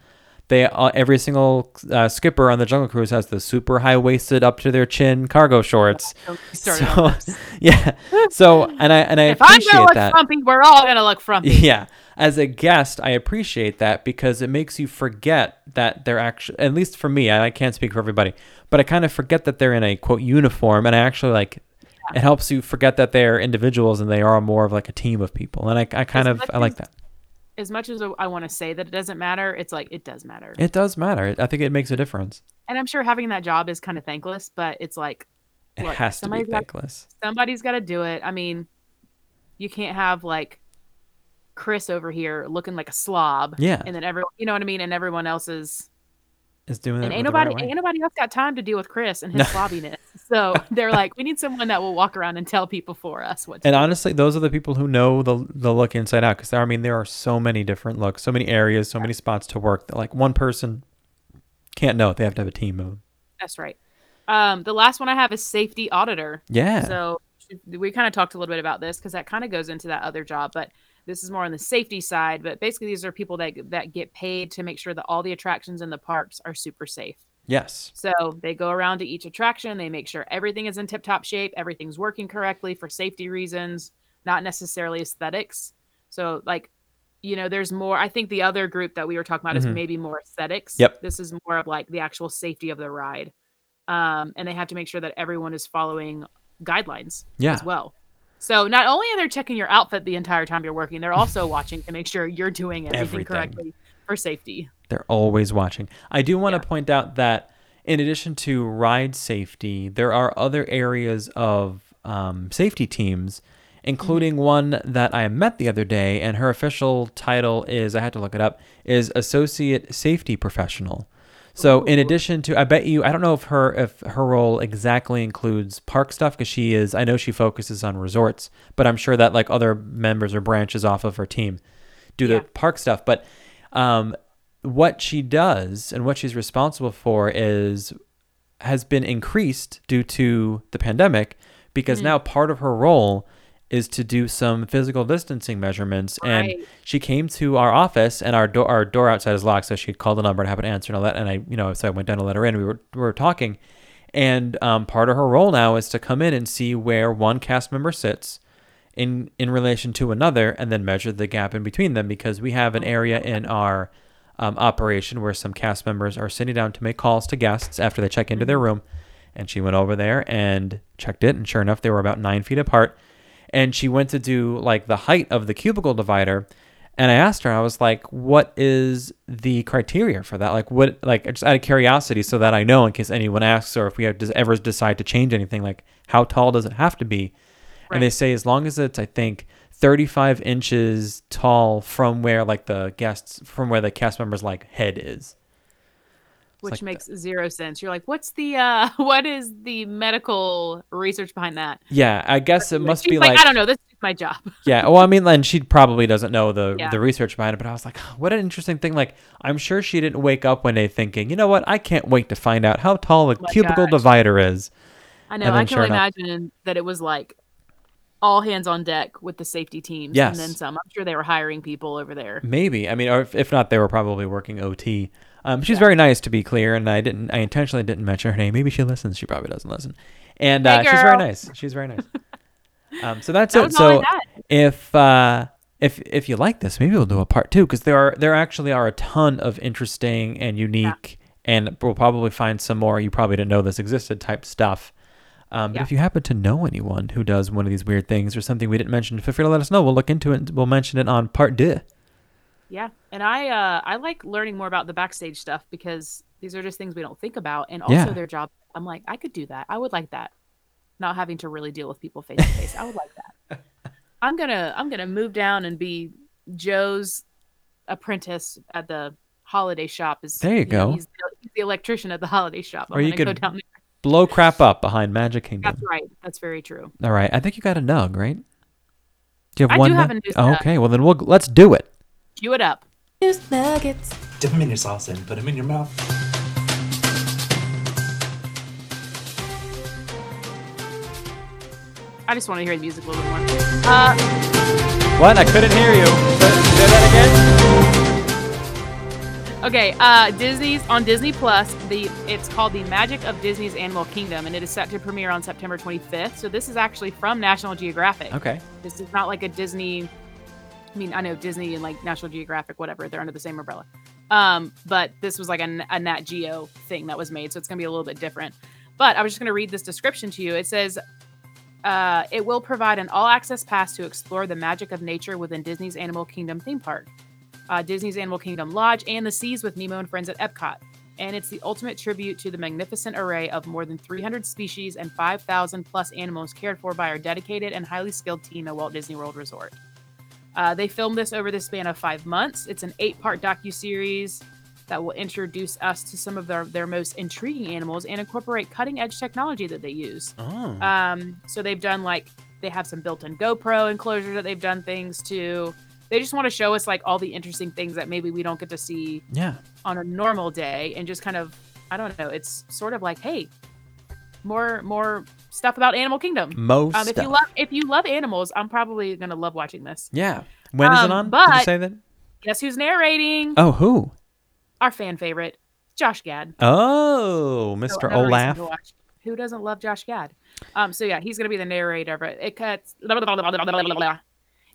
They uh, every single uh, skipper on the Jungle Cruise has the super high waisted up to their chin cargo shorts. Don't get me started on So yeah, so and I and I if I'm appreciate gonna look that. frumpy, we're all gonna look frumpy. Yeah. As a guest, I appreciate that because it makes you forget that they're actually, at least for me, I I can't speak for everybody, but I kind of forget that they're in a quote uniform and I actually like, it helps you forget that they're individuals and they are more of like a team of people. And I, I kind of, I like that. As much as I want to say that it doesn't matter, it's like it does matter. It does matter. I think it makes a difference. and I'm sure having that job is kind of thankless, but it's like It Look, has to be somebody's got- thankless. somebody's got to do it. I mean, you can't have like Chris over here looking like a slob, Yeah. and then everyone, you know what I mean, and everyone else is, It's doing it and ain't right nobody, way. ain't nobody else got time to deal with Chris and his slobbiness. So they're like, we need someone that will walk around and tell people for us what. To And do. honestly, those are the people who know the the look inside out. Because I mean, there are so many different looks, so many areas, so many spots to work that like one person can't know. They have to have a team of. That's right. Um, the last one I have is safety auditor. Yeah. So we kind of talked a little bit about this because that kind of goes into that other job, but this is more on the safety side. But basically, these are people that that get paid to make sure that all the attractions in the parks are super safe. yes. So they go around to each attraction, they make sure everything is in tip top shape, everything's working correctly for safety reasons, not necessarily aesthetics. So, like, you know, there's more. I think the other group that we were talking about is Mhm. maybe more aesthetics. Yep. This is more of like the actual safety of the ride. Um, and they have to make sure that everyone is following guidelines Yeah. as well. So not only are they checking your outfit the entire time you're working, they're also watching to make sure you're doing everything, Everything. correctly for safety. They're always watching. I do want to point out that in addition to ride safety, there are other areas of um, safety teams, including Mm-hmm. one that I met the other day, and her official title is I had to look it up is Associate Safety Professional. So in addition to, I bet you, I don't know if her if her role exactly includes park stuff because she is. I know she focuses on resorts, but I'm sure that like other members or branches off of her team do Yeah. the park stuff. But um, what she does and what she's responsible for is has been increased due to the pandemic because Mhm. now part of her role is to do some physical distancing measurements. And she came to our office and our door our door outside is locked. So she called the number and happened to answer and all that. And I you know so I went down to let her in. We were we were talking. And um, part of her role now is to come in and see where one cast member sits in in relation to another and then measure the gap in between them because we have an area in our um, operation where some cast members are sitting down to make calls to guests after they check into their room. And she went over there and checked it. And sure enough they were about nine feet apart and she went to do like the height of the cubicle divider and i asked her i was like what is the criteria for that? Like what like just out of curiosity so that i know in case anyone asks or if we have, does ever decide to change anything like how tall does it have to be? And they say as long as it's i think 35 inches tall from where like the guests from where the cast members like head is which like makes zero sense. You're like, what's the uh what is the medical research behind that? yeah i guess it must She's be like, like I don't know, this is my job. Yeah, well, I mean, and she probably doesn't know the Yeah. the research behind it, but I was like, what an interesting thing. Like, I'm sure she didn't wake up one day thinking, you know what, I can't wait to find out how tall the Oh cubicle gosh. divider is. I know. I can sure enough- imagine that it was like all hands on deck with the safety teams Yes. and then some. I'm sure they were hiring people over there. Maybe, I mean, or if, if not, they were probably working OT. Um, she's very nice to be clear, and I didn't, I intentionally didn't mention her name. Maybe she listens. She probably doesn't listen, and Hey, uh, she's very nice. She's very nice. um, so that's That it. was all I So if uh, if if you like this, maybe we'll do a part two because there are there actually are a ton of interesting and unique, and we'll probably find some more you probably didn't know this existed type stuff. Um, but Yeah. if you happen to know anyone who does one of these weird things or something we didn't mention, feel free to let us know. We'll look into it. and We'll mention it on part two. Yeah, and I uh I like learning more about the backstage stuff because these are just things we don't think about, and also Yeah. their job. I'm like, I could do that. I would like that. Not having to really deal with people face to face. I would like that. I'm gonna I'm gonna move down and be Joe's apprentice at the holiday shop. Is There you go. he's, the, he's the electrician at the holiday shop. I'm Or you could- down there. Blow crap up behind Magic Kingdom. That's right. That's very true. All right. I think you got a nug, right? Do you have I one? do have a news Oh, okay. Well, then we'll let's do it. Cue it up. News nuggets. Dip them in your sauce and put them in your mouth. I just want to hear the music a little bit more. Uh, What? I couldn't hear you. Say say that Okay, uh, Disney's on Disney Plus. The it's called The Magic of Disney's Animal Kingdom, and it is set to premiere on September 25th. So this is actually from National Geographic. Okay. This is not like a Disney. I mean, I know Disney and like National Geographic, whatever. They're under the same umbrella. Um, but this was like a, a Nat Geo thing that was made, so it's gonna be a little bit different. But I was just gonna read this description to you. It says. Uh, it will provide an all-access pass to explore the magic of nature within Disney's Animal Kingdom theme park uh, Disney's Animal Kingdom Lodge, and the Seas with Nemo and Friends at Epcot. And it's the ultimate tribute to the magnificent array of more than 300 species and 5,000 plus animals cared for by our dedicated and highly skilled team at Walt Disney World Resort. Uh, they filmed this over the span of five months. It's an eight-part docu-series that will introduce us to some of their, their most intriguing animals and incorporate cutting-edge technology that they use. Oh. Um, so they've done like they have some built-in GoPro enclosure that they've done things to. They just want to show us like all the interesting things that maybe we don't get to see yeah. on a normal day, and just kind of I don't know. It's sort of like hey, more more stuff about Animal Kingdom. Most. Um, if you love if you love animals, I'm probably gonna love watching this. yeah. When is Um, it on? Did you but- say that? Guess who's narrating? Oh, who? Our fan favorite, Josh Gad. Oh, Mr. reason Olaf. Who doesn't love Josh Gad? Um, so yeah, he's gonna be the narrator of it. It cuts. blah, blah, blah.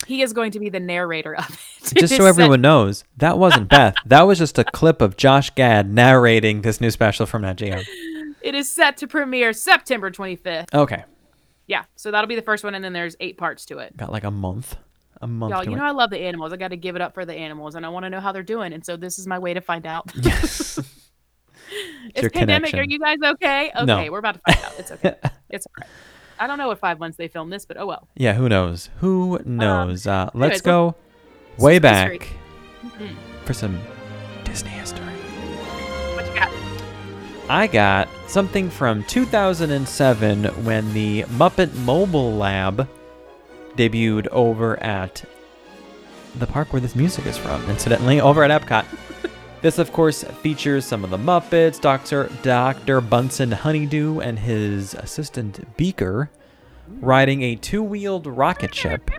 He is going to be the narrator of it. Just so everyone knows, that wasn't Beth. That was just a clip of Josh Gad narrating this new special from Nat Geo. It is set to premiere September 25th. Okay. Yeah, so that'll be the first one, and then there's eight parts to it. Got like a month. A month. Y'all, you know I love the animals. I got to give it up for the animals, and I want to know how they're doing. And so this is my way to find out. Yes. Your pandemic? Are you guys okay? Okay, No. we're about to find out. It's okay. it's okay. I don't know what five months they filmed this, but oh well. yeah, who knows? Who knows? uh, let's anyways, go way back Mhm. for some Disney history. What you got? I got something from 2007 when the Muppet Mobile Lab debuted over at the park where this music is from, incidentally, over at Epcot. this, of course, features some of the Muppets, Dr. Dr. Bunsen Honeydew and his assistant Beaker riding a two wheeled rocket ship.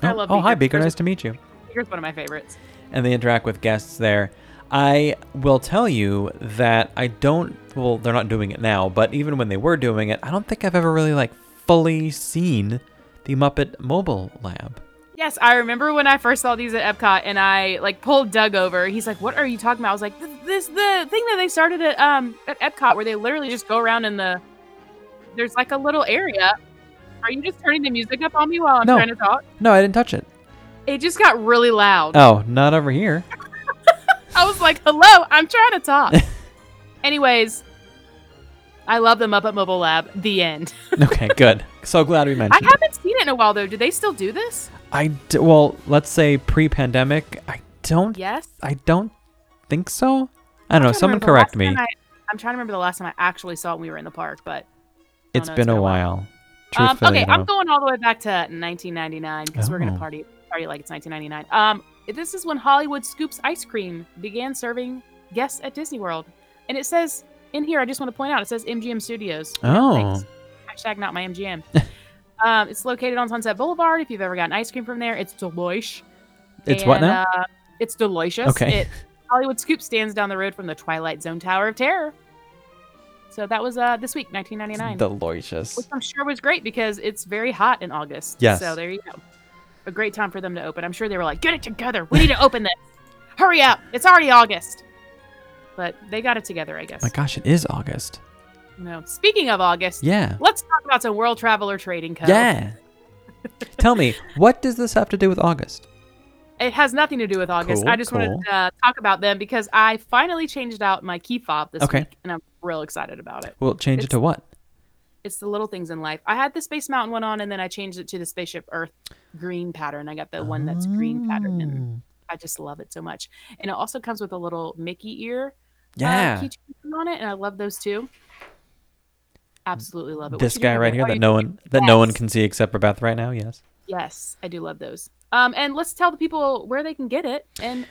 I oh, love oh, hi, Beaker. Nice to meet you. Here's one of my favorites. and they interact with guests there. I will tell you that I don't. Well, they're not doing it now, but even when they were doing it, I don't think I've ever really like fully seen the Muppet Mobile Lab. Yes, I remember when I first saw these at Epcot, and I like pulled Doug over. He's like, "What are you talking about?" I was like, "This, the thing that they started at um at Epcot, where they literally just go around in the there's like a little area." Are you just turning the music up on me while I'm No. trying to talk? No, I didn't touch it. It just got really loud. Oh, not over here. I was like, "Hello, I'm trying to talk." Anyways, I love the Muppet Mobile Lab. The end. Okay, good. So glad we I mentioned. it. haven't seen it in a while though. Do they still do this? I d- well, let's say pre-pandemic. I don't. Yes. I don't think so. I don't know. I'm Someone correct me. I, I'm trying to remember the last time I actually saw it when we were in the park, but It's been it's a while. Um, Truthfully, okay, I I'm going all the way back to 1999 because we're Oh. gonna party party like it's 1999. Um, this is when Hollywood Scoops Ice Cream began serving guests at Disney World, and it says in here. I just want to point out it says MGM Studios. Oh. Thanks. Hashtag not my MGM. um, it's located on Sunset Boulevard. If you've ever gotten ice cream from there, it's delish. It's what now? Uh, it's delicious. Okay. It, Hollywood Scoop stands down the road from the Twilight Zone Tower of Terror. So that was uh, this week, 1999 Delicious. which I'm sure was great because it's very hot in August. Yes. So there you go. A great time for them to open. I'm sure they were like, get it together. We need to open this. Hurry up. It's already August. But they got it together, I guess. My gosh, it is August. No. Speaking of August, Yeah. let's talk about some World Traveler Trading Co. Yeah. Tell me, what does this have to do with August? It has nothing to do with August. Cool, I just wanted to uh, talk about them because I finally changed out my key fob this Okay. week, and I'm real excited about it. Well, change it to what? It's the little things in life. I had the Space Mountain one on, and then I changed it to the Spaceship Earth green pattern. I got the one that's green pattern, and Oh. I just love it so much. And it also comes with a little Mickey ear Yeah. uh, on it, and I love those too. Absolutely love it. This guy right here that no one that no one can see except for Beth right now. Yes. Yes, I do love those. Um, and let's tell the people where they can get it and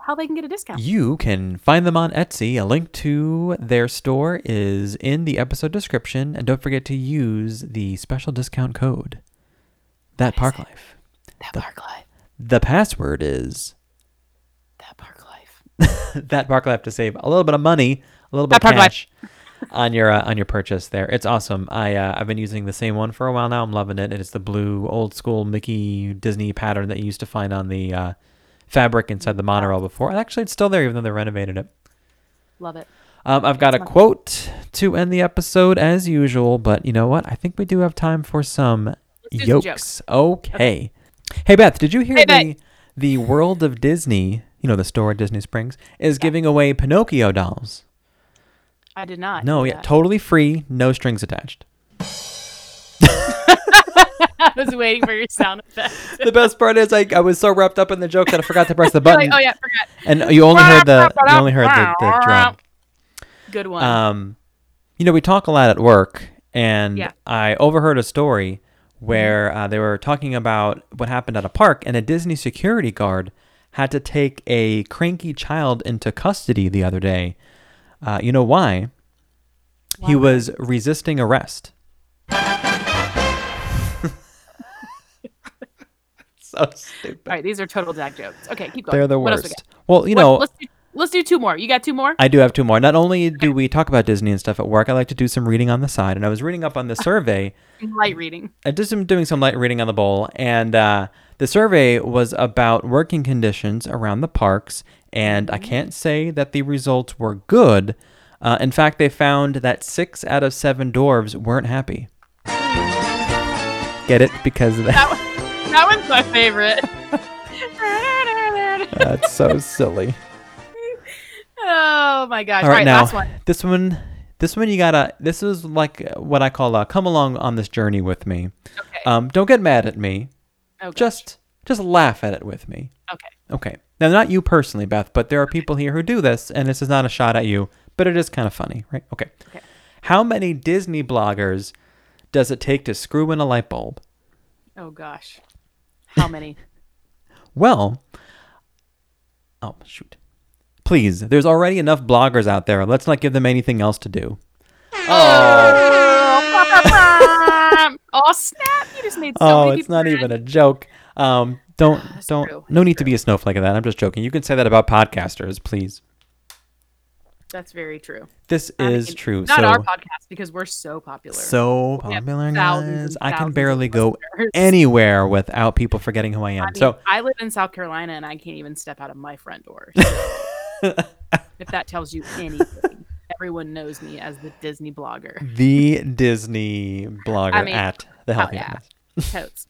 how they can get a discount. You can find them on Etsy. A link to their store is in the episode description, and don't forget to use the special discount code. That Park Life. that the- park life. The password is That park life. that park life to save a little bit of money, a little bit That of cash on your uh, on your purchase there. It's awesome. I uh, I've been using the same one for a while now. I'm loving it. It is the blue old school Mickey Disney pattern that you used to find on the uh, fabric inside the monorail before. And actually, it's still there even though they renovated it. Love it. Um, I've got a quote to end the episode as usual, but you know what? I think we do have time for some yokes. jokes. Okay. Hey Beth, did you hear Hey, the the World of Disney? You know the store at Disney Springs is giving away Pinocchio dolls. I did not. No, yeah, that. totally free, no strings attached. I was waiting for your sound effect. the best part is I, I was so wrapped up in the joke that I forgot to press the button, like, oh yeah, forgot. and you only heard the you only heard the, the drum. Good one. Um, you know, we talk a lot at work, and Yeah. I overheard a story where uh, they were talking about what happened at a park, and a Disney security guard had to take a cranky child into custody the other day. Uh, you know why? He was resisting arrest. So stupid. All right, these are total dad jokes. Okay, keep going. They're the What else we worst. Well, you got? know, let's do, let's do two more. You got two more? I do have two more. Not only do we talk about Disney and stuff at work, I like to do some reading on the side. And I was reading up on the survey. Light reading. I did some doing some light reading on the bowl, and uh, the survey was about working conditions around the parks. And I can't say that the results were good. Uh, in fact, they found that six out of seven dwarves weren't happy. Get it because of that. That, one's my favorite. That's so silly. oh my gosh! All right, now last one. this one, this one you gotta. This is like what I call a come along on this journey with me. Okay. Um, don't get mad at me. Oh, gosh. Just just laugh at it with me. okay. Okay. Now, not you personally, Beth, but there are people here who do this, and this is not a shot at you, but it is kind of funny, right? Okay. Okay. How many Disney bloggers does it take to screw in a light bulb? Oh gosh. How many? Well, oh, shoot. Please, there's already enough bloggers out there. Let's not give them anything else to do. oh, oh snap! You just made so oh, many it's not mad. even a joke. Um, don't, don't, true. no need to be a snowflake of that. I'm just joking. You can say that about podcasters, please. That's very true. This I is mean, true. Not so, our podcast because we're so popular. so popular, guys. I can barely go anywhere without people forgetting who I am. I mean, so I live in South Carolina and I can't even step out of my front door. So if that tells you anything, everyone knows me as the Disney blogger. the Disney blogger I mean, at the Healthy yeah. Totes.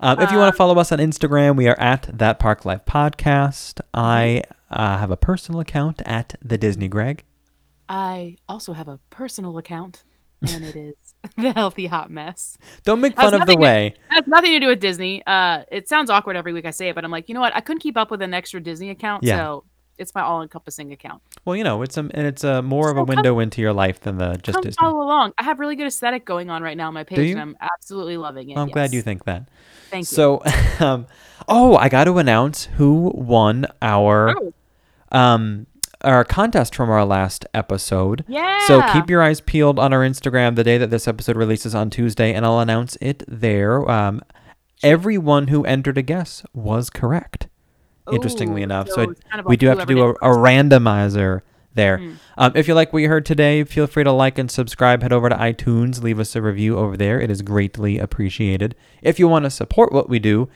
Um, if you want to follow us on Instagram, we are at that Park Life Podcast. I uh, have a personal account at the Disney Greg. I also have a personal account, and it is the Healthy Hot Mess. Don't make fun of the to- way. It has nothing to do with Disney. Uh, it sounds awkward every week I say it, but I'm like, you know what? I couldn't keep up with an extra Disney account, Yeah. so it's my all-encompassing account. Well, you know, it's a and it's a more of a So come- window into your life than the just Come Disney. follow along. I have really good aesthetic going on right now on my page, and I'm absolutely loving it. Well, I'm glad you think that. Thank you. So, um, oh, I got to announce who won our Oh. Um our contest from our last episode. yeah. So keep your eyes peeled on our Instagram the day that this episode releases on Tuesday, and I'll announce it there. Um, everyone who entered a guess was correct. Interestingly enough, so, so it- kind of we do have to do a, a randomizer there. Mm. Um, if you like what you heard today, feel free to like and subscribe. Head over to iTunes, leave us a review over there. It is greatly appreciated. If you want to support what we do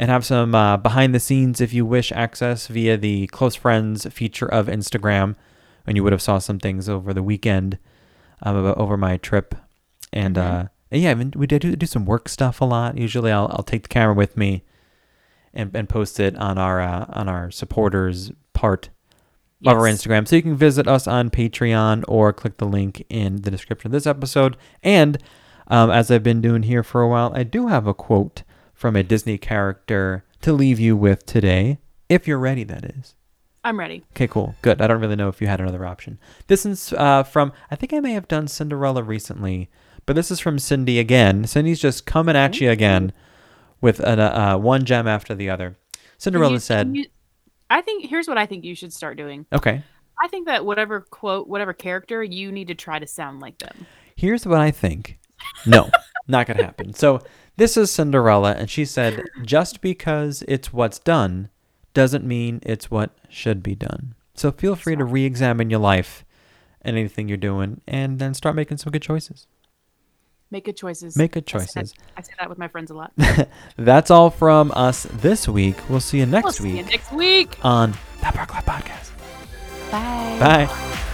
and have some uh, behind the scenes, if you wish, access via the close friends feature of Instagram, and you would have saw some things over the weekend um, about, over my trip, and Mhm. uh, yeah, I mean, we did do, do some work stuff a lot. Usually, I'll I'll take the camera with me and, and post it on our uh, on our supporters part of our Instagram. So you can visit us on Patreon or click the link in the description of this episode. And um, as I've been doing here for a while, I do have a quote from a Disney character to leave you with today, if you're ready, that is. I'm ready. Okay, cool. Good. I don't really know if you had another option. This is uh, from, I think I may have done Cinderella recently, but this is from Cindy again. Cindy's just coming at you again with an, uh, uh, one gem after the other. Cinderella you- said, you- I think here's what I think you should start doing. okay, I think that whatever quote, whatever character, you need to try to sound like them. here's what I think. No, not going to happen. So this is Cinderella, and she said, just because it's what's done doesn't mean it's what should be done. So feel free to re-examine your life and anything you're doing, and then start making some good choices. Make good choices. Make good I say that- choices. I say that with my friends a lot. That's all from us this week. We'll see you next we'll next see you week next week. on the Park Life Podcast. Bye. Bye.